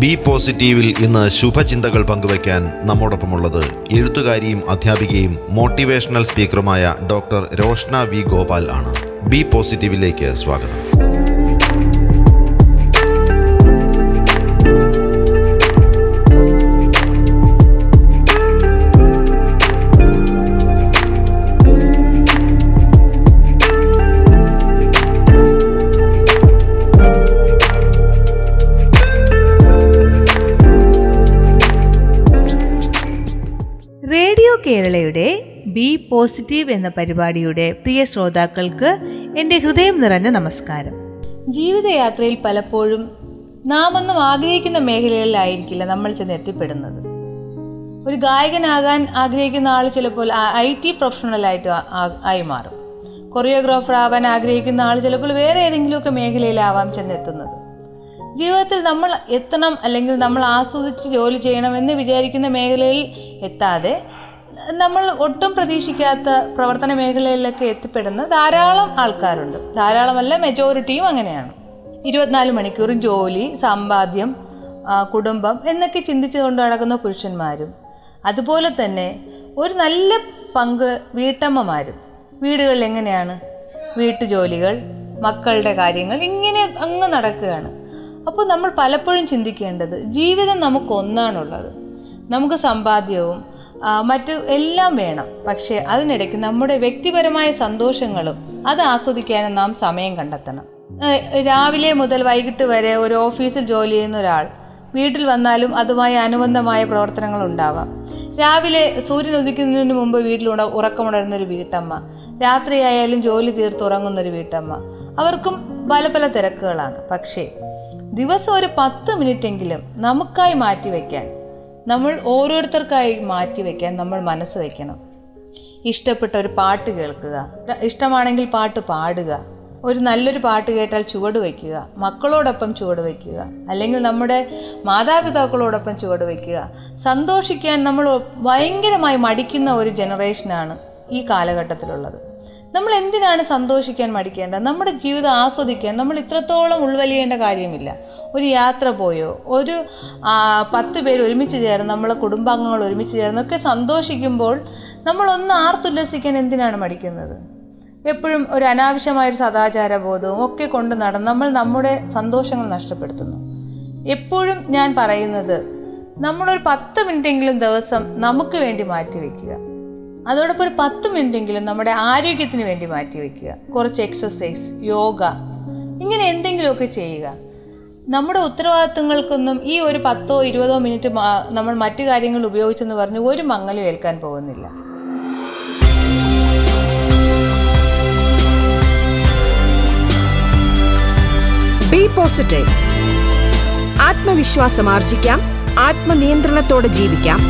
B പോസിറ്റീവിൽ ഇന്ന് ശുഭചിന്തകൾ പങ്കുവയ്ക്കാൻ നമ്മോടൊപ്പമുള്ളത് എഴുത്തുകാരിയും അധ്യാപികയും മോട്ടിവേഷണൽ സ്പീക്കറുമായ ഡോക്ടർ രോഷ്ന വി ഗോപാൽ ആണ്. ബി പോസിറ്റീവിലേക്ക് സ്വാഗതം. കേരളയുടെ ബി പോസിറ്റീവ് എന്ന പരിപാടിയുടെ പ്രിയ ശ്രോതാക്കൾക്ക് എന്റെ ഹൃദയം നിറഞ്ഞ നമസ്കാരം. ജീവിതയാത്രയിൽ പലപ്പോഴും നാം ഒന്നും ആഗ്രഹിക്കുന്ന മേഖലകളിലായിരിക്കില്ല നമ്മൾ ചെന്ന് എത്തിപ്പെടുന്നത് ഒരു ഗായകനാകാൻ ആഗ്രഹിക്കുന്ന ആൾ ചിലപ്പോൾ ഐ ടി പ്രൊഫഷണലായിട്ട് ആയി മാറും. കൊറിയോഗ്രാഫർ ആവാൻ ആഗ്രഹിക്കുന്ന ആൾ ചിലപ്പോൾ വേറെ ഏതെങ്കിലുമൊക്കെ മേഖലയിലാവാം ചെന്നെത്തുന്നത്. ജീവിതത്തിൽ നമ്മൾ എത്തണം അല്ലെങ്കിൽ നമ്മൾ ആസ്വദിച്ച് ജോലി ചെയ്യണം എന്ന് വിചാരിക്കുന്ന മേഖലയിൽ എത്താതെ നമ്മൾ ഒട്ടും പ്രതീക്ഷിക്കാത്ത പ്രവർത്തന മേഖലയിലൊക്കെ എത്തിപ്പെടുന്ന ധാരാളം ആൾക്കാരുണ്ട്. ധാരാളമല്ല മെജോറിറ്റിയും അങ്ങനെയാണ്. ഇരുപത്തിനാല് മണിക്കൂറും ജോലി സമ്പാദ്യം കുടുംബം എന്നൊക്കെ ചിന്തിച്ചുകൊണ്ട് നടക്കുന്ന പുരുഷന്മാരും അതുപോലെ തന്നെ ഒരു നല്ല പങ്ക് വീട്ടമ്മമാരും. വീടുകളിൽ എങ്ങനെയാണ്? വീട്ടുജോലികൾ മക്കളുടെ കാര്യങ്ങൾ ഇങ്ങനെ അങ്ങ് നടക്കുകയാണ്. അപ്പോൾ നമ്മൾ പലപ്പോഴും ചിന്തിക്കേണ്ടത് ജീവിതം നമുക്ക് ഒന്നാണുള്ളത്. നമുക്ക് സമ്പാദ്യവും മറ്റ് എല്ലാം വേണം. പക്ഷേ അതിനിടയ്ക്ക് നമ്മുടെ വ്യക്തിപരമായ സന്തോഷങ്ങളും അത് ആസ്വദിക്കാനും നാം സമയം കണ്ടെത്തണം. രാവിലെ മുതൽ വൈകിട്ട് വരെ ഒരു ഓഫീസിൽ ജോലി ചെയ്യുന്ന ഒരാൾ വീട്ടിൽ വന്നാലും അതുമായി അനുബന്ധമായ പ്രവർത്തനങ്ങൾ ഉണ്ടാവാം. രാവിലെ സൂര്യൻ ഉദിക്കുന്നതിന് മുമ്പ് വീട്ടിൽ ഉറക്കമുണരുന്ന ഒരു വീട്ടമ്മ. രാത്രിയായാലും ജോലി തീർത്ത് ഉറങ്ങുന്ന ഒരു വീട്ടമ്മ. അവർക്കും പല പല തിരക്കുകളാണ്. പക്ഷേ ദിവസം ഒരു പത്ത് മിനിറ്റെങ്കിലും നമുക്കായി മാറ്റിവെക്കാൻ നമ്മൾ ഓരോരുത്തർക്കായി മാറ്റി വയ്ക്കാൻ നമ്മൾ മനസ്സ് വയ്ക്കണം ഇഷ്ടപ്പെട്ട ഒരു പാട്ട് കേൾക്കുക. ഇഷ്ടമാണെങ്കിൽ പാട്ട് പാടുക. ഒരു നല്ലൊരു പാട്ട് കേട്ടാൽ ചുവട് വയ്ക്കുക മക്കളോടൊപ്പം ചുവട് വയ്ക്കുക അല്ലെങ്കിൽ നമ്മുടെ മാതാപിതാക്കളോടൊപ്പം ചുവട് വയ്ക്കുക സന്തോഷിക്കാൻ നമ്മൾ ഭയങ്കരമായി മടിക്കുന്ന ഒരു ജനറേഷനാണ് ഈ കാലഘട്ടത്തിലുള്ളത്. നമ്മൾ എന്തിനാണ് സന്തോഷിക്കാൻ മടിക്കേണ്ടത്? നമ്മുടെ ജീവിതം ആസ്വദിക്കാൻ നമ്മൾ ഇത്രത്തോളം ഉൾവലിയേണ്ട കാര്യമില്ല. ഒരു യാത്ര പോയോ ഒരു പത്ത് പേര് ഒരുമിച്ച് ചേർന്ന് നമ്മളെ കുടുംബാംഗങ്ങൾ ഒരുമിച്ച് ചേർന്നൊക്കെ സന്തോഷിക്കുമ്പോൾ നമ്മളൊന്ന് ആർത്തുല്ലസിക്കാൻ എന്തിനാണ് മടിക്കുന്നത്? എപ്പോഴും ഒരു അനാവശ്യമായൊരു സദാചാര ബോധവും ഒക്കെ കൊണ്ട് നടന്ന് നമ്മൾ നമ്മുടെ സന്തോഷങ്ങൾ നഷ്ടപ്പെടുത്തുന്നു. എപ്പോഴും ഞാൻ പറയുന്നത് നമ്മളൊരു പത്ത് മിനിറ്റെങ്കിലും ദിവസം നമുക്ക് വേണ്ടി മാറ്റിവെക്കുക. അതോടൊപ്പം ഒരു പത്ത് മിനിറ്റെങ്കിലും നമ്മുടെ ആരോഗ്യത്തിന് വേണ്ടി മാറ്റി വയ്ക്കുക. കുറച്ച് എക്സസൈസ് യോഗ ഇങ്ങനെ എന്തെങ്കിലുമൊക്കെ ചെയ്യുക. നമ്മുടെ ഉത്തരവാദിത്തങ്ങൾക്കൊന്നും ഈ ഒരു പത്തോ ഇരുപതോ മിനിറ്റ് നമ്മൾ മറ്റു കാര്യങ്ങൾ ഉപയോഗിച്ചെന്ന് പറഞ്ഞ് ഒരു മങ്ങലും ഏൽക്കാൻ പോകുന്നില്ല. ബി പോസിറ്റീവ് ആത്മവിശ്വാസം ആർജിക്കാം. ആത്മനിയന്ത്രണത്തോടെ ജീവിക്കാം.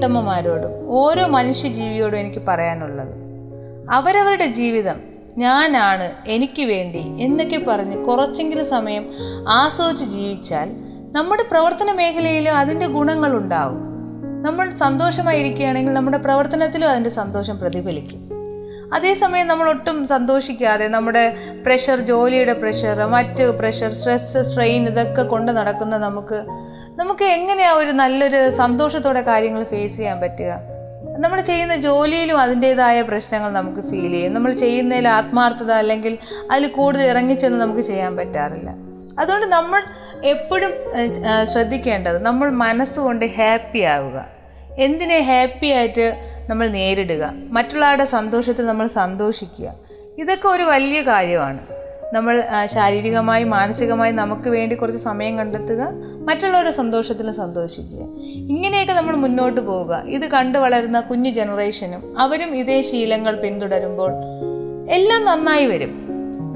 വീട്ടമ്മമാരോടും ഓരോ മനുഷ്യജീവിയോടും എനിക്ക് പറയാനുള്ളത്. അവരവരുടെ ജീവിതം ഞാനാണ് എനിക്ക് വേണ്ടി എന്നൊക്കെ പറഞ്ഞ് കുറച്ചെങ്കിലും സമയം ആസ്വദിച്ച് ജീവിച്ചാൽ നമ്മുടെ പ്രവർത്തന മേഖലയിലും അതിന്റെ ഗുണങ്ങളുണ്ടാവും. നമ്മൾ സന്തോഷമായിരിക്കുകയാണെങ്കിൽ നമ്മുടെ പ്രവർത്തനത്തിലും അതിന്റെ സന്തോഷം പ്രതിഫലിക്കും. അതേസമയം നമ്മൾ ഒട്ടും സന്തോഷിക്കാതെ നമ്മുടെ പ്രഷർ ജോലിയുടെ പ്രഷർ മറ്റ് പ്രഷർ സ്ട്രെസ് സ്ട്രെയിൻ ഇതൊക്കെ കൊണ്ട് നടക്കുന്ന നമുക്ക് നമുക്ക് എങ്ങനെയാ ഒരു നല്ലൊരു സന്തോഷത്തോടെ കാര്യങ്ങൾ ഫേസ് ചെയ്യാൻ പറ്റുക? നമ്മൾ ചെയ്യുന്ന ജോലിയിലും അതിന്റെതായ പ്രശ്നങ്ങൾ നമുക്ക് ഫീൽ ചെയ്യും. നമ്മൾ ചെയ്യുന്നതിൽ ആത്മാർത്ഥത അല്ലെങ്കിൽ അതിൽ കൂടുതൽ ഇറങ്ങിച്ചെന്ന് നമുക്ക് ചെയ്യാൻ പറ്റാറില്ല. അതുകൊണ്ട് നമ്മൾ എപ്പോഴും ശ്രദ്ധിക്കേണ്ടത് നമ്മൾ മനസ്സുകൊണ്ട് ഹാപ്പി ആവുക. എന്തിനെ ഹാപ്പി ആയിട്ട് നമ്മൾ നേരിടുക? മറ്റുള്ളവരുടെ സന്തോഷത്തിൽ നമ്മൾ സന്തോഷിക്കുക. ഇതൊക്കെ ഒരു വലിയ കാര്യമാണ്. നമ്മൾ ശാരീരികമായി മാനസികമായി നമുക്ക് വേണ്ടി കുറച്ച് സമയം കണ്ടെത്തുക മറ്റുള്ളവരുടെ സന്തോഷത്തിൽ സന്തോഷിക്കുക. ഇങ്ങനെയൊക്കെ നമ്മൾ മുന്നോട്ട് പോവുക. ഇത് കണ്ടു വളരുന്ന കുഞ്ഞു ജനറേഷനും അവരും ഇതേ ശീലങ്ങൾ പിന്തുടരുമ്പോൾ എല്ലാം നന്നായി വരും.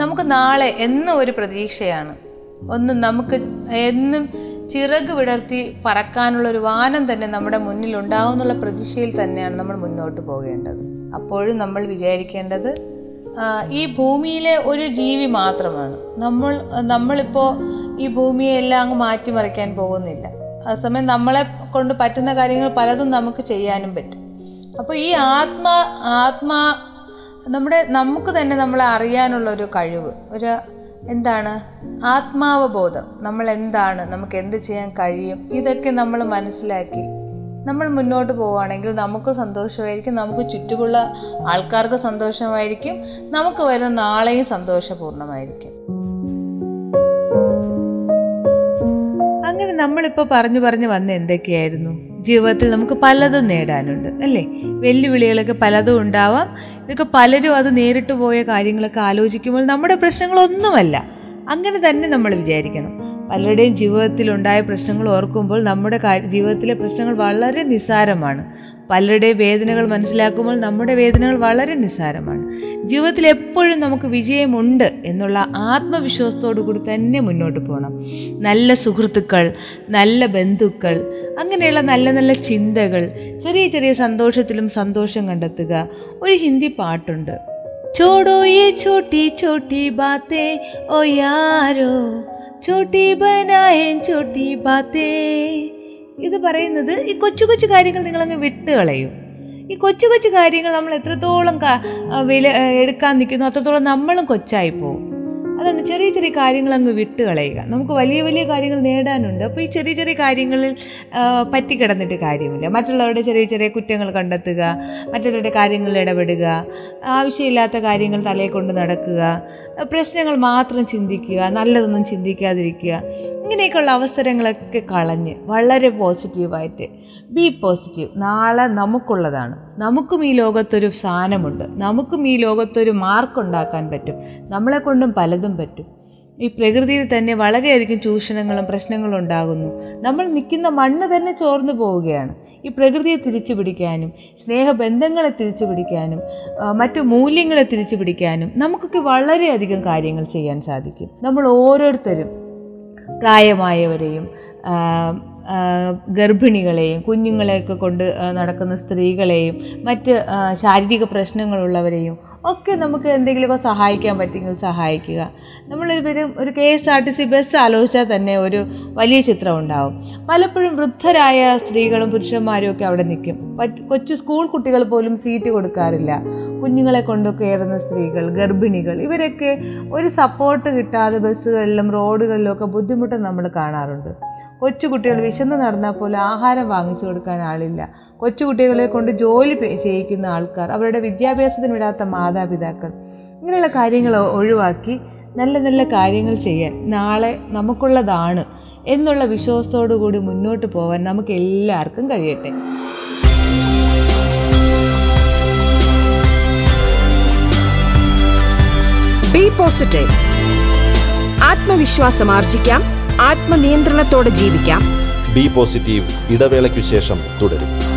നമുക്ക് നാളെ എന്നും ഒരു പ്രതീക്ഷയാണ്. ഒന്ന് നമുക്ക് എന്നും ചിറക് വിടർത്തി പറക്കാനുള്ള ഒരു വാനം തന്നെ നമ്മുടെ മുന്നിൽ ഉണ്ടാവുന്നുള്ള പ്രതീക്ഷയിൽ തന്നെയാണ് നമ്മൾ മുന്നോട്ട് പോകേണ്ടത്. അപ്പോഴും നമ്മൾ വിചാരിക്കേണ്ടത് ഈ ഭൂമിയിലെ ഒരു ജീവി മാത്രമാണ്. നമ്മൾ നമ്മളിപ്പോൾ ഈ ഭൂമിയെ എല്ലാം അങ്ങ് മാറ്റിമറിക്കാൻ പോകുന്നില്ല. അതേസമയം നമ്മളെ കൊണ്ട് പറ്റുന്ന കാര്യങ്ങൾ പലതും നമുക്ക് ചെയ്യാനും പറ്റും. അപ്പോൾ ഈ ആത്മ ആത്മാ നമ്മുടെ നമുക്ക് തന്നെ നമ്മളെ അറിയാനുള്ള ഒരു കഴിവ് ഒരു എന്താണ്? ആത്മാവബോധം. നമ്മൾ എന്താണ് നമുക്ക് എന്ത് ചെയ്യാൻ കഴിയും? ഇതൊക്കെ നമ്മൾ മനസ്സിലാക്കി നമ്മൾ മുന്നോട്ട് പോവുകയാണെങ്കിൽ നമുക്ക് സന്തോഷമായിരിക്കും നമുക്ക് ചുറ്റുമുള്ള ആൾക്കാർക്ക് സന്തോഷമായിരിക്കും നമുക്ക് വരുന്ന നാളെയും സന്തോഷപൂർണമായിരിക്കും അങ്ങനെ നമ്മളിപ്പോൾ പറഞ്ഞു പറഞ്ഞു വന്ന എന്തൊക്കെയായിരുന്നു? ജീവിതത്തിൽ നമുക്ക് പലതും നേടാനുണ്ട് അല്ലേ? വെല്ലുവിളികളൊക്കെ പലതും ഉണ്ടാവാം. ഇതൊക്കെ പലരും അത് നേരിട്ട് പോയ കാര്യങ്ങളൊക്കെ ആലോചിക്കുമ്പോൾ നമ്മുടെ പ്രശ്നങ്ങളൊന്നുമല്ല. അങ്ങനെ തന്നെ നമ്മൾ വിചാരിക്കണം. പലരുടെയും ജീവിതത്തിൽ ഉണ്ടായ പ്രശ്നങ്ങൾ ഓർക്കുമ്പോൾ നമ്മുടെ ജീവിതത്തിലെ പ്രശ്നങ്ങൾ വളരെ നിസ്സാരമാണ്. പലരുടെ വേദനകൾ മനസ്സിലാക്കുമ്പോൾ നമ്മുടെ വേദനകൾ വളരെ നിസ്സാരമാണ്. ജീവിതത്തിൽ എപ്പോഴും നമുക്ക് വിജയമുണ്ട് എന്നുള്ള ആത്മവിശ്വാസത്തോടു കൂടി തന്നെ മുന്നോട്ട് പോകണം നല്ല സുഹൃത്തുക്കൾ നല്ല ബന്ധുക്കൾ അങ്ങനെയുള്ള നല്ല നല്ല ചിന്തകൾ ചെറിയ ചെറിയ സന്തോഷത്തിലും സന്തോഷം കണ്ടെത്തുക. ഒരു ഹിന്ദി പാട്ടുണ്ട്. ചോടോ ചോട്ടി ചോട്ടി ബാത്തേ ഓ യാരോ ചോട്ടി ബനായൻ ചോട്ടി ബാത്തേ. ഇത് പറയുന്നത് ഈ കൊച്ചു കൊച്ചു കാര്യങ്ങൾ നിങ്ങളങ്ങ് വിട്ട് കളയും. ഈ കൊച്ചു കൊച്ചു കാര്യങ്ങൾ നമ്മൾ എത്രത്തോളം വില എടുക്കാൻ നിൽക്കുന്നു അത്രത്തോളം നമ്മളും കൊച്ചായി പോകും അതാണ് ചെറിയ ചെറിയ കാര്യങ്ങൾ അങ്ങ് വിട്ട് കളയുക. നമുക്ക് വലിയ വലിയ കാര്യങ്ങൾ നേടാനുണ്ട്. അപ്പോൾ ഈ ചെറിയ ചെറിയ കാര്യങ്ങളിൽ പറ്റിക്കിടന്നിട്ട് കാര്യമില്ല. മറ്റുള്ളവരുടെ ചെറിയ ചെറിയ കുറ്റങ്ങൾ കണ്ടെത്തുക മറ്റുള്ളവരുടെ കാര്യങ്ങളിൽ ഇടപെടുക ആവശ്യമില്ലാത്ത കാര്യങ്ങൾ തലയിൽ കൊണ്ട് നടക്കുക പ്രശ്നങ്ങൾ മാത്രം ചിന്തിക്കുക നല്ലതൊന്നും ചിന്തിക്കാതിരിക്കുക ഇങ്ങനെയൊക്കെയുള്ള അവസരങ്ങളൊക്കെ കളഞ്ഞ് വളരെ പോസിറ്റീവായിട്ട് ബി പോസിറ്റീവ്. നാളെ നമുക്കുള്ളതാണ്. നമുക്കും ഈ ലോകത്തൊരു സ്ഥാനമുണ്ട്. നമുക്കും ഈ ലോകത്തൊരു മാർക്ക് ഉണ്ടാക്കാൻ പറ്റും. നമ്മളെ കൊണ്ടും പലതും പറ്റും. ഈ പ്രകൃതിയിൽ തന്നെ വളരെയധികം ചൂഷണങ്ങളും പ്രശ്നങ്ങളും ഉണ്ടാകുന്നു. നമ്മൾ നിൽക്കുന്ന മണ്ണ് തന്നെ ചോർന്നു പോവുകയാണ്. ഈ പ്രകൃതിയെ തിരിച്ചു പിടിക്കാനും സ്നേഹബന്ധങ്ങളെ തിരിച്ചു പിടിക്കാനും മറ്റു മൂല്യങ്ങളെ തിരിച്ചു പിടിക്കാനും നമുക്കൊക്കെ വളരെയധികം കാര്യങ്ങൾ ചെയ്യാൻ സാധിക്കും. നമ്മൾ ഓരോരുത്തരും പ്രായമായവരെയും ഗർഭിണികളെയും കുഞ്ഞുങ്ങളെയൊക്കെ കൊണ്ട് നടക്കുന്ന സ്ത്രീകളെയും മറ്റ് ശാരീരിക പ്രശ്നങ്ങളുള്ളവരെയും ഒക്കെ നമുക്ക് എന്തെങ്കിലുമൊക്കെ സഹായിക്കാൻ പറ്റുമെങ്കിൽ സഹായിക്കുക. നമ്മളൊരു ഒരു K S R T C bus ആലോചിച്ചാൽ തന്നെ ഒരു വലിയ ചിത്രം ഉണ്ടാവും. പലപ്പോഴും വൃദ്ധരായ സ്ത്രീകളും പുരുഷന്മാരും ഒക്കെ അവിടെ നിൽക്കും. കൊച്ചു സ്കൂൾ കുട്ടികൾ പോലും സീറ്റ് കൊടുക്കാറില്ല. കുഞ്ഞുങ്ങളെ കൊണ്ട് കയറുന്ന സ്ത്രീകൾ ഗർഭിണികൾ ഇവരൊക്കെ ഒരു സപ്പോർട്ട് കിട്ടാതെ ബസ്സുകളിലും റോഡുകളിലും ഒക്കെ ബുദ്ധിമുട്ട് നമ്മൾ കാണാറുണ്ട്. കൊച്ചുകുട്ടികൾ വിശന്ന് നടന്നാൽ പോലും ആഹാരം വാങ്ങിച്ചു കൊടുക്കാൻ ആളില്ല. കൊച്ചുകുട്ടികളെ കൊണ്ട് ജോലി ചെയ്യിക്കുന്ന ആൾക്കാർ അവരുടെ വിദ്യാഭ്യാസത്തിന് വിടാത്ത മാതാപിതാക്കൾ. ഇങ്ങനെയുള്ള കാര്യങ്ങൾ ഒഴിവാക്കി നല്ല നല്ല കാര്യങ്ങൾ ചെയ്യാൻ നാളെ നമുക്കുള്ളതാണ് എന്നുള്ള വിശ്വാസത്തോടു കൂടി മുന്നോട്ട് പോകാൻ നമുക്ക് എല്ലാവർക്കും കഴിയട്ടെ. ബി പോസിറ്റീവ് ആത്മവിശ്വാസം ആർജിക്കാം. ആത്മനിയന്ത്രണത്തോടെ ജീവിക്കാം. ബി പോസിറ്റീവ് ഇടവേളയ്ക്കു ശേഷം തുടരും.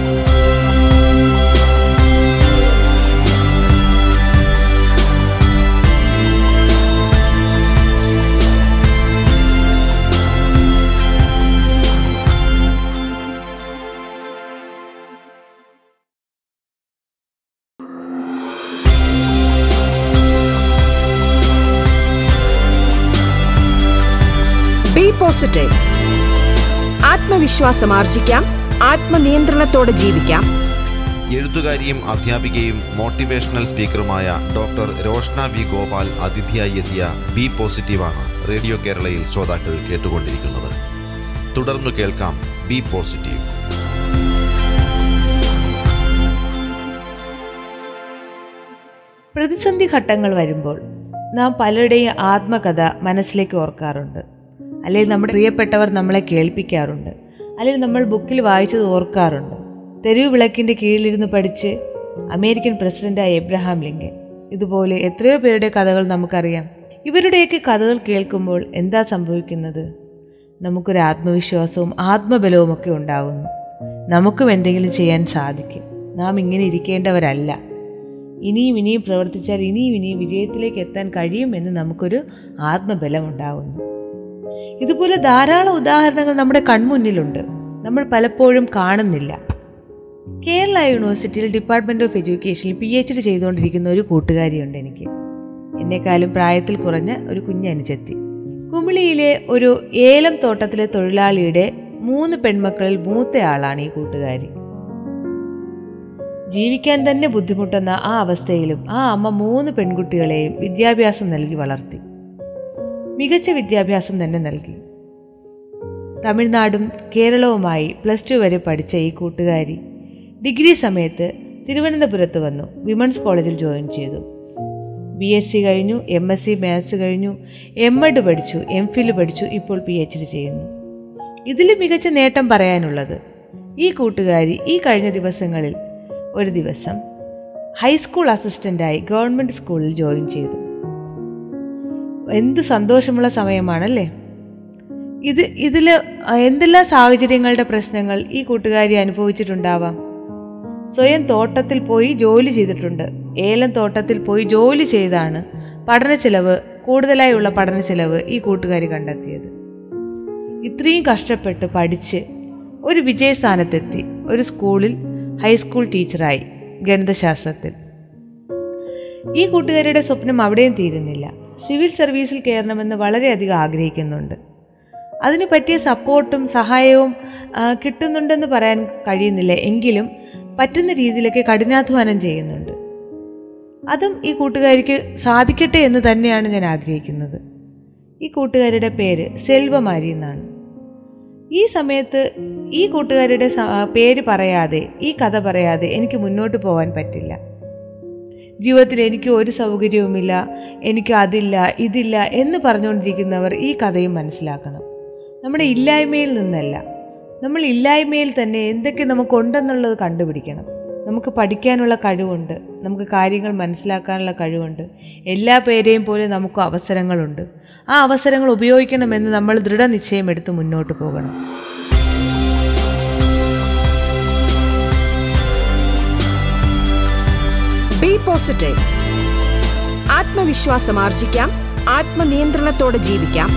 ആത്മവിശ്വാസം ആർജിക്കാം ആത്മനിയന്ത്രണത്തോടെ ജീവിക്കാം. എഴുത്തുകാരിയും അധ്യാപികയും മോട്ടിവേഷണൽ സ്പീക്കറുമായ ഡോക്ടർ രോഷ്ന വി. ഗോപാൽ അതിഥിയായി എത്തിയ ബി പോസിറ്റീവാണ് റേഡിയോ കേരളയിൽ ശ്രോതാക്കൾ കേട്ടുകൊണ്ടിരിക്കുന്നത്. തുടർന്ന് കേൾക്കാം ബി പോസിറ്റീവ്. പ്രതിസന്ധി ഘട്ടങ്ങൾ വരുമ്പോൾ നാം പലരുടെയും ആത്മകഥ മനസ്സിലേക്ക് ഓർക്കാറുണ്ട്. അല്ലെങ്കിൽ നമ്മുടെ പ്രിയപ്പെട്ടവർ നമ്മളെ കേൾപ്പിക്കാറുണ്ട്. അല്ലെങ്കിൽ നമ്മൾ ബുക്കിൽ വായിച്ചത് ഓർക്കാറുണ്ട്. തെരുവ് വിളക്കിന്റെ കീഴിലിരുന്ന് പഠിച്ച് അമേരിക്കൻ പ്രസിഡന്റായ എബ്രഹാം ലിങ്കൻ. ഇതുപോലെ എത്രയോ പേരുടെ കഥകൾ നമുക്കറിയാം. ഇവരുടെയൊക്കെ കഥകൾ കേൾക്കുമ്പോൾ എന്താ സംഭവിക്കുന്നത്? നമുക്കൊരു ആത്മവിശ്വാസവും ആത്മബലവും ഒക്കെ ഉണ്ടാകുന്നു. നമുക്കും എന്തെങ്കിലും ചെയ്യാൻ സാധിക്കും. നാം ഇങ്ങനെ ഇരിക്കേണ്ടവരല്ല. ഇനിയും ഇനിയും പ്രവർത്തിച്ചാൽ ഇനിയും ഇനിയും വിജയത്തിലേക്ക് എത്താൻ കഴിയുമെന്ന് നമുക്കൊരു ആത്മബലം ഉണ്ടാകുന്നു. ഇതുപോലെ ധാരാളം ഉദാഹരണങ്ങൾ നമ്മുടെ കൺമുന്നിലുണ്ട്. നമ്മൾ പലപ്പോഴും കാണുന്നില്ല. കേരള യൂണിവേഴ്സിറ്റിയിൽ ഡിപ്പാർട്ട്മെന്റ് ഓഫ് എഡ്യൂക്കേഷനിൽ പി എച്ച് ഡി ചെയ്തുകൊണ്ടിരിക്കുന്ന ഒരു കൂട്ടുകാരിയുണ്ട് എനിക്ക്. എന്നെക്കാളും പ്രായത്തിൽ കുറഞ്ഞ ഒരു കുഞ്ഞനുജത്തി. കുമിളിയിലെ ഒരു ഏലം തോട്ടത്തിലെ തൊഴിലാളിയുടെ മൂന്ന് പെൺമക്കളിൽ മൂത്തയാളാണ് ഈ കൂട്ടുകാരി. ജീവിക്കാൻ തന്നെ ബുദ്ധിമുട്ടുന്ന ആ അവസ്ഥയിലും ആ അമ്മ മൂന്ന് പെൺകുട്ടികളെയും വിദ്യാഭ്യാസം നൽകി വളർത്തി. മികച്ച വിദ്യാഭ്യാസം തന്നെ നൽകി. തമിഴ്നാടും കേരളവുമായി പ്ലസ് ടു വരെ പഠിച്ച ഈ കൂട്ടുകാരി ഡിഗ്രി സമയത്ത് തിരുവനന്തപുരത്ത് വന്നു വിമൻസ് കോളേജിൽ ജോയിൻ ചെയ്തു. ബി എസ് സി കഴിഞ്ഞു എം എസ് സി മാത്സ് കഴിഞ്ഞു എം എഡ് പഠിച്ചു എം ഫിൽ പഠിച്ചു ഇപ്പോൾ പി എച്ച് ഡി ചെയ്യുന്നു. ഇതിൽ മികച്ച നേട്ടം പറയാനുള്ളത് ഈ കൂട്ടുകാരി ഈ കഴിഞ്ഞ ദിവസങ്ങളിൽ ഒരു ദിവസം ഹൈസ്കൂൾ അസിസ്റ്റന്റായി ഗവൺമെന്റ് സ്കൂളിൽ ജോയിൻ ചെയ്തു. എന്തു സന്തോഷമുള്ള സമയമാണല്ലേ? ഇത് ഇതിൽ എന്തെല്ലാം സാഹചര്യങ്ങളുടെ പ്രശ്നങ്ങൾ ഈ കൂട്ടുകാരി അനുഭവിച്ചിട്ടുണ്ടാവാം? സ്വയം തോട്ടത്തിൽ പോയി ജോലി ചെയ്തിട്ടുണ്ട്. ഏലം തോട്ടത്തിൽ പോയി ജോലി ചെയ്താണ് പഠന ചെലവ് കൂടുതലായുള്ള പഠന ചെലവ് ഈ കൂട്ടുകാരി കണ്ടെത്തിയത്. ഇത്രയും കഷ്ടപ്പെട്ട് പഠിച്ച് ഒരു വിജയസ്ഥാനത്തെത്തി. ഒരു സ്കൂളിൽ ഹൈസ്കൂൾ ടീച്ചറായി ഗണിതശാസ്ത്രത്തിൽ. ഈ കൂട്ടുകാരിയുടെ സ്വപ്നം അവിടെയും തീരുന്നില്ല. സിവിൽ സർവീസിൽ കയറണമെന്ന് വളരെയധികം ആഗ്രഹിക്കുന്നുണ്ട്. അതിന് പറ്റിയ സപ്പോർട്ടും സഹായവും കിട്ടുന്നുണ്ടെന്ന് പറയാൻ കഴിയുന്നില്ല. എങ്കിലും പറ്റുന്ന രീതിയിലൊക്കെ കഠിനാധ്വാനം ചെയ്യുന്നുണ്ട്. അതും ഈ കൂട്ടുകാരിക്ക് സാധിക്കട്ടെ എന്ന് തന്നെയാണ് ഞാൻ ആഗ്രഹിക്കുന്നത്. ഈ കൂട്ടുകാരുടെ പേര് സെൽവമാരി എന്നാണ്. ഈ സമയത്ത് ഈ കൂട്ടുകാരുടെ പേര് പറയാതെ ഈ കഥ പറയാതെ എനിക്ക് മുന്നോട്ട് പോകാൻ പറ്റില്ല. ജീവിതത്തിൽ എനിക്ക് ഒരു സൗകര്യവുമില്ല എനിക്ക് അതില്ല ഇതില്ല എന്ന് പറഞ്ഞുകൊണ്ടിരിക്കുന്നവർ ഈ കഥയും മനസ്സിലാക്കണം. നമ്മുടെ ഇല്ലായ്മയിൽ നിന്നല്ല. നമ്മൾ ഇല്ലായ്മയിൽ തന്നെ എന്തൊക്കെ നമുക്കുണ്ടെന്നുള്ളത് കണ്ടുപിടിക്കണം. നമുക്ക് പഠിക്കാനുള്ള കഴിവുണ്ട് നമുക്ക് കാര്യങ്ങൾ മനസ്സിലാക്കാനുള്ള കഴിവുണ്ട്. എല്ലാ പേരെയും പോലെ നമുക്ക് അവസരങ്ങളുണ്ട്. ആ അവസരങ്ങൾ ഉപയോഗിക്കണമെന്ന് നമ്മൾ ദൃഢനിശ്ചയം എടുത്ത് മുന്നോട്ട് പോകണം. പോസിറ്റീവ് ആത്മവിശ്വാസം ആർജിക്കാം. ആത്മനിയന്ത്രണത്തോടെ ജീവിക്കാം.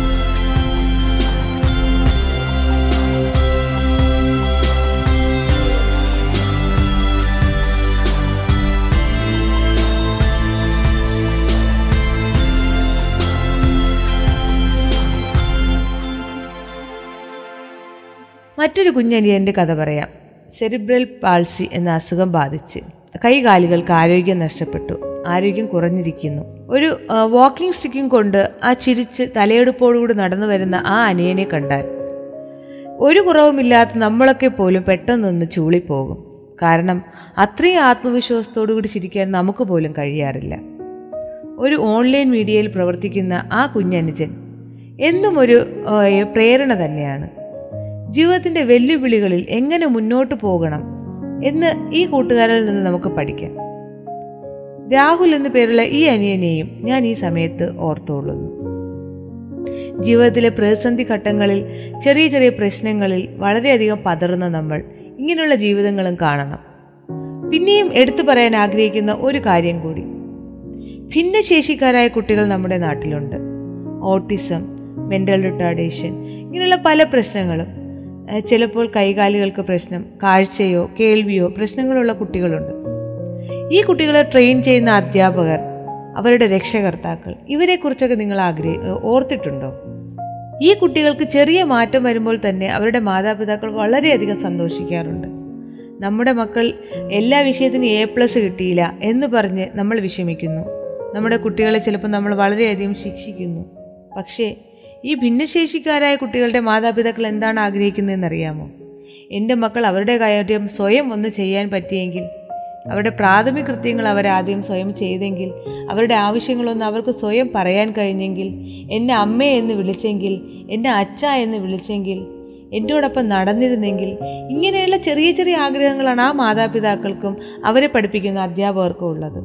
മറ്റൊരു കുഞ്ഞനിയന്റെ കഥ പറയാം. സെറിബ്രൽ പാൾസി എന്ന അസുഖം ബാധിച്ച്. കൈകാലുകൾക്ക് ആരോഗ്യം നഷ്ടപ്പെട്ടു. ആരോഗ്യം കുറഞ്ഞിരിക്കുന്നു. ഒരു വാക്കിംഗ് സ്റ്റിക്കും കൊണ്ട് ആ ചിരിച്ച് തലയെടുപ്പോടുകൂടി നടന്നു വരുന്ന ആ അനിയനെ കണ്ടാൽ ഒരു കുറവുമില്ലാത്ത നമ്മളൊക്കെ പോലും പെട്ടെന്നൊന്ന് ചൂളിപ്പോകും. കാരണം അത്രയും ആത്മവിശ്വാസത്തോടു കൂടി ചിരിക്കാൻ നമുക്ക് പോലും കഴിയാറില്ല. ഒരു ഓൺലൈൻ മീഡിയയിൽ പ്രവർത്തിക്കുന്ന ആ കുഞ്ഞനുജൻ എന്നും ഒരു പ്രേരണ തന്നെയാണ്. ജീവിതത്തിന്റെ വെല്ലുവിളികളിൽ എങ്ങനെ മുന്നോട്ട് പോകണം എന്ന് ഈ കൂട്ടുകാരിൽ നിന്ന് നമുക്ക് പഠിക്കാം. രാഹുൽ എന്നു പേരുള്ള ഈ അനിയനെയും ഞാൻ ഈ സമയത്ത് ഓർത്തുകൊള്ളുന്നു. ജീവിതത്തിലെ പ്രതിസന്ധി ഘട്ടങ്ങളിൽ ചെറിയ ചെറിയ പ്രശ്നങ്ങളിൽ വളരെയധികം പതറുന്ന നമ്മൾ ഇങ്ങനെയുള്ള ജീവിതങ്ങളും കാണണം. പിന്നെയും എടുത്തു പറയാൻ ആഗ്രഹിക്കുന്ന ഒരു കാര്യം കൂടി. ഭിന്നശേഷിക്കാരായ കുട്ടികൾ നമ്മുടെ നാട്ടിലുണ്ട്. ഓട്ടിസം മെന്റൽ റിട്ടാർഡേഷൻ ഇങ്ങനെയുള്ള പല പ്രശ്നങ്ങളും ചിലപ്പോൾ കൈകാലുകൾക്ക് പ്രശ്നം കാഴ്ചയോ കേൾവിയോ പ്രശ്നങ്ങളുള്ള കുട്ടികളുണ്ട്. ഈ കുട്ടികളെ ട്രെയിൻ ചെയ്യുന്ന അധ്യാപകർ അവരുടെ രക്ഷകർത്താക്കൾ ഇവരെക്കുറിച്ചൊക്കെ നിങ്ങൾ ആഗ്രഹി ഓർത്തിട്ടുണ്ടോ? ഈ കുട്ടികൾക്ക് ചെറിയ മാറ്റം വരുമ്പോൾ തന്നെ അവരുടെ മാതാപിതാക്കൾ വളരെയധികം സന്തോഷിക്കാറുണ്ട്. നമ്മുടെ മക്കൾ എല്ലാ വിഷയത്തിനും എ പ്ലസ് കിട്ടിയില്ല എന്ന് പറഞ്ഞ് നമ്മൾ വിഷമിക്കുന്നു. നമ്മുടെ കുട്ടികളെ ചിലപ്പോൾ നമ്മൾ വളരെയധികം ശിക്ഷിക്കുന്നു. പക്ഷേ ഈ ഭിന്നശേഷിക്കാരായ കുട്ടികളുടെ മാതാപിതാക്കൾ എന്താണ് ആഗ്രഹിക്കുന്നതെന്നറിയാമോ? എന്റെ മക്കൾ അവരുടെ കാര്യം സ്വയം ഒന്ന് ചെയ്യാൻ പറ്റിയെങ്കിൽ അവരുടെ പ്രാഥമിക കൃത്യങ്ങൾ അവരാദ്യം സ്വയം ചെയ്തെങ്കിൽ അവരുടെ ആവശ്യങ്ങളൊന്ന് അവർക്ക് സ്വയം പറയാൻ കഴിഞ്ഞെങ്കിൽ എന്നെ അമ്മ എന്ന് വിളിച്ചെങ്കിൽ എന്നെ അച്ഛ എന്ന് വിളിച്ചെങ്കിൽ എന്നോടൊപ്പം നടന്നിരുന്നെങ്കിൽ ഇങ്ങനെയുള്ള ചെറിയ ചെറിയ ആഗ്രഹങ്ങളാണ് ആ മാതാപിതാക്കൾക്കും അവരെ പഠിപ്പിക്കുന്ന അധ്യാപകർക്കും ഉള്ളത്.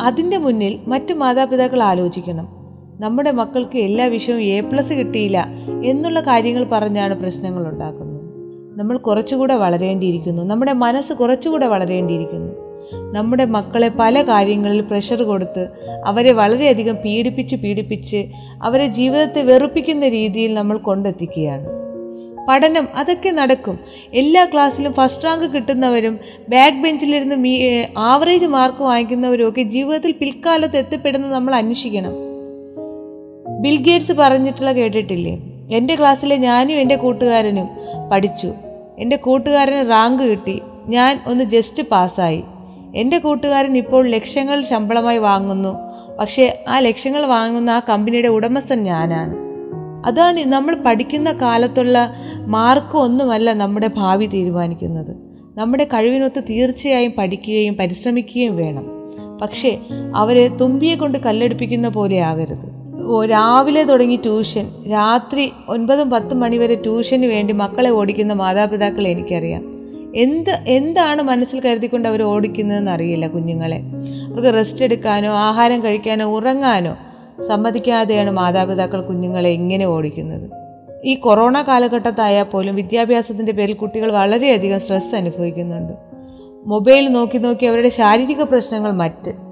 അതിന്റെ മുന്നിൽ മറ്റു മാതാപിതാക്കൾ ആലോചിക്കണം. നമ്മുടെ മക്കൾക്ക് എല്ലാ വിഷയവും എ പ്ലസ് കിട്ടിയില്ല എന്നുള്ള കാര്യങ്ങൾ പറഞ്ഞാണ് പ്രശ്നങ്ങൾ ഉണ്ടാക്കുന്നത്. നമ്മൾ കുറച്ചുകൂടെ വളരേണ്ടിയിരിക്കുന്നു. നമ്മുടെ മനസ്സ് കുറച്ചുകൂടെ വളരേണ്ടിയിരിക്കുന്നു. നമ്മുടെ മക്കളെ പല കാര്യങ്ങളിൽ പ്രഷർ കൊടുത്ത് അവരെ വളരെയധികം പീഡിപ്പിച്ച് പീഡിപ്പിച്ച് അവരെ ജീവിതത്തെ വെറുപ്പിക്കുന്ന രീതിയിൽ നമ്മൾ കൊണ്ടെത്തിക്കുകയാണ്. പഠനം അതൊക്കെ നടക്കും. എല്ലാ ക്ലാസ്സിലും ഫസ്റ്റ് റാങ്ക് കിട്ടുന്നവരും ബാക്ക് ബെഞ്ചിലിരുന്ന് മീ ആവറേജ് മാർക്ക് വാങ്ങിക്കുന്നവരും ഒക്കെ ജീവിതത്തിൽ പിൽക്കാലത്ത് എത്തിപ്പെടുന്നത് നമ്മൾ അന്വേഷിക്കണം. ബിൽ ഗേറ്റ്സ് പറഞ്ഞിട്ടുള്ള കേട്ടിട്ടില്ലേ? എന്റെ ക്ലാസ്സിലെ ഞാനും എന്റെ കൂട്ടുകാരനും പഠിച്ചു. എന്റെ കൂട്ടുകാരന് റാങ്ക് കിട്ടി. ഞാൻ ഒന്ന് ജസ്റ്റ് പാസ്സായി. എന്റെ കൂട്ടുകാരൻ ഇപ്പോൾ ലക്ഷങ്ങൾ ശമ്പളമായി വാങ്ങുന്നു. പക്ഷേ ആ ലക്ഷങ്ങൾ വാങ്ങുന്ന ആ കമ്പനിയുടെ ഉടമസ്ഥൻ ഞാനാണ്. അതാണ് നമ്മൾ പഠിക്കുന്ന കാലത്തുള്ള മാർക്ക് ഒന്നുമല്ല നമ്മുടെ ഭാവി തീരുമാനിക്കുന്നത്. നമ്മുടെ കഴിവിനൊത്ത് തീർച്ചയായും പഠിക്കുകയും പരിശ്രമിക്കുകയും വേണം. പക്ഷേ അവരെ തുമ്പിയെ കൊണ്ട് കല്ലെടുപ്പിക്കുന്ന പോലെ ആകരുത്. രാവിലെ തുടങ്ങി ട്യൂഷൻ. രാത്രി ഒൻപതും പത്തും മണി വരെ ട്യൂഷന് വേണ്ടി മക്കളെ ഓടിക്കുന്ന മാതാപിതാക്കളെ എനിക്കറിയാം. എന്ത് എന്താണ് മനസ്സിൽ കരുതിക്കൊണ്ട് അവർ ഓടിക്കുന്നതെന്ന് അറിയില്ല കുഞ്ഞുങ്ങളെ. അവർക്ക് റെസ്റ്റ് എടുക്കാനോ ആഹാരം കഴിക്കാനോ ഉറങ്ങാനോ സമ്മതിക്കാതെയാണ് മാതാപിതാക്കൾ കുഞ്ഞുങ്ങളെ ഇങ്ങനെ ഓടിക്കുന്നത്. ഈ കൊറോണ കാലഘട്ടത്തായാൽ പോലും വിദ്യാഭ്യാസത്തിന്റെ പേരിൽ കുട്ടികൾ വളരെയധികം സ്ട്രെസ് അനുഭവിക്കുന്നുണ്ട്. മൊബൈൽ നോക്കി നോക്കി അവരുടെ ശാരീരിക പ്രശ്നങ്ങൾ മറ്റ്.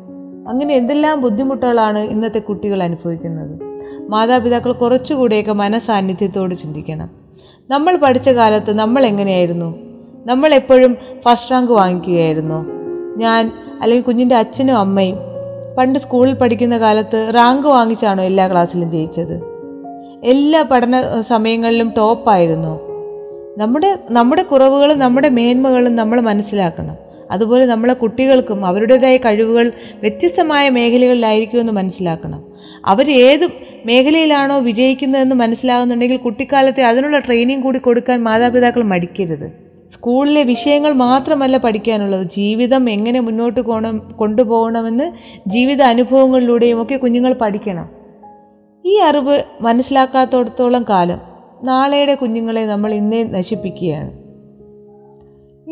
അങ്ങനെ എന്തെല്ലാം ബുദ്ധിമുട്ടുകളാണ് ഇന്നത്തെ കുട്ടികൾ അനുഭവിക്കുന്നത്? മാതാപിതാക്കൾ കുറച്ചുകൂടിയൊക്കെ മനസാന്നിധ്യത്തോട് ചിന്തിക്കണം. നമ്മൾ പഠിച്ച കാലത്ത് നമ്മൾ എങ്ങനെയായിരുന്നു? നമ്മൾ എപ്പോഴും ഫസ്റ്റ് റാങ്ക് വാങ്ങിക്കുകയായിരുന്നു? ഞാൻ അല്ലെങ്കിൽ കുഞ്ഞിന്റെ അച്ഛനും അമ്മയും പണ്ട് സ്കൂളിൽ പഠിക്കുന്ന കാലത്ത് റാങ്ക് വാങ്ങിച്ചാണോ എല്ലാ ക്ലാസ്സിലും ജയിച്ചത്? എല്ലാ പഠന സമയങ്ങളിലും ടോപ്പായിരുന്നു നമ്മുടെ നമ്മുടെ കുറവുകളും നമ്മുടെ മേന്മകളും നമ്മൾ മനസ്സിലാക്കണം. അതുപോലെ നമ്മളെ കുട്ടികൾക്കും അവരുടേതായ കഴിവുകൾ വ്യത്യസ്തമായ മേഖലകളിലായിരിക്കുമെന്ന് മനസ്സിലാക്കണം. അവർ ഏത് മേഖലയിലാണോ വിജയിക്കുന്നതെന്ന് മനസ്സിലാകുന്നുണ്ടെങ്കിൽ കുട്ടിക്കാലത്തെ അതിനുള്ള ട്രെയിനിങ് കൂടി കൊടുക്കാൻ മാതാപിതാക്കൾ മടിക്കരുത്. സ്കൂളിലെ വിഷയങ്ങൾ മാത്രമല്ല പഠിക്കാനുള്ളത്. ജീവിതം എങ്ങനെ മുന്നോട്ട് പോകണം കൊണ്ടുപോകണമെന്ന് ജീവിത അനുഭവങ്ങളിലൂടെയും ഒക്കെ കുഞ്ഞുങ്ങൾ പഠിക്കണം. ഈ അറിവ് മനസ്സിലാക്കാത്തടത്തോളം കാലം നാളെയുടെ കുഞ്ഞുങ്ങളെ നമ്മൾ ഇന്നേ നശിപ്പിക്കുകയാണ്.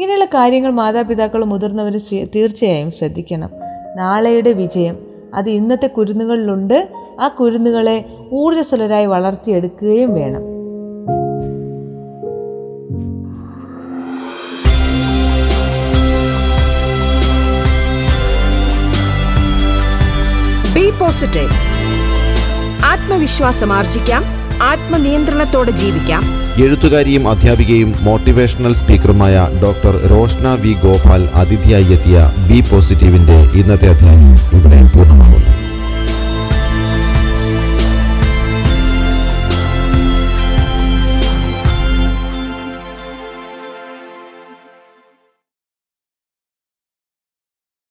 ഇങ്ങനെയുള്ള കാര്യങ്ങൾ മാതാപിതാക്കളും മുതിർന്നവരും തീർച്ചയായും ശ്രദ്ധിക്കണം. നാളെയുടെ വിജയം. അത് ഇന്നത്തെ കുരുന്നുകളിലുണ്ട്. ആ കുരുന്നുകളെ ഊർജസ്വലരായി വളർത്തിയെടുക്കുകയും വേണം. ബി പോസിറ്റീവ് ആത്മവിശ്വാസം ആർജിക്കാം. ആത്മനിയന്ത്രണത്തോടെ ജീവിക്കാം. എഴുത്തുകാരിയും അധ്യാപികയും മോട്ടിവേഷണൽ സ്പീക്കറുമായ ഡോക്ടർ റോഷ്ന വി ഗോപാൽ അതിഥിയായി എത്തിയ ബി പോസിറ്റീവിന്റെ ഇന്നത്തെ അധ്യായം ഇവിടെ പൂർണമാകുന്നു.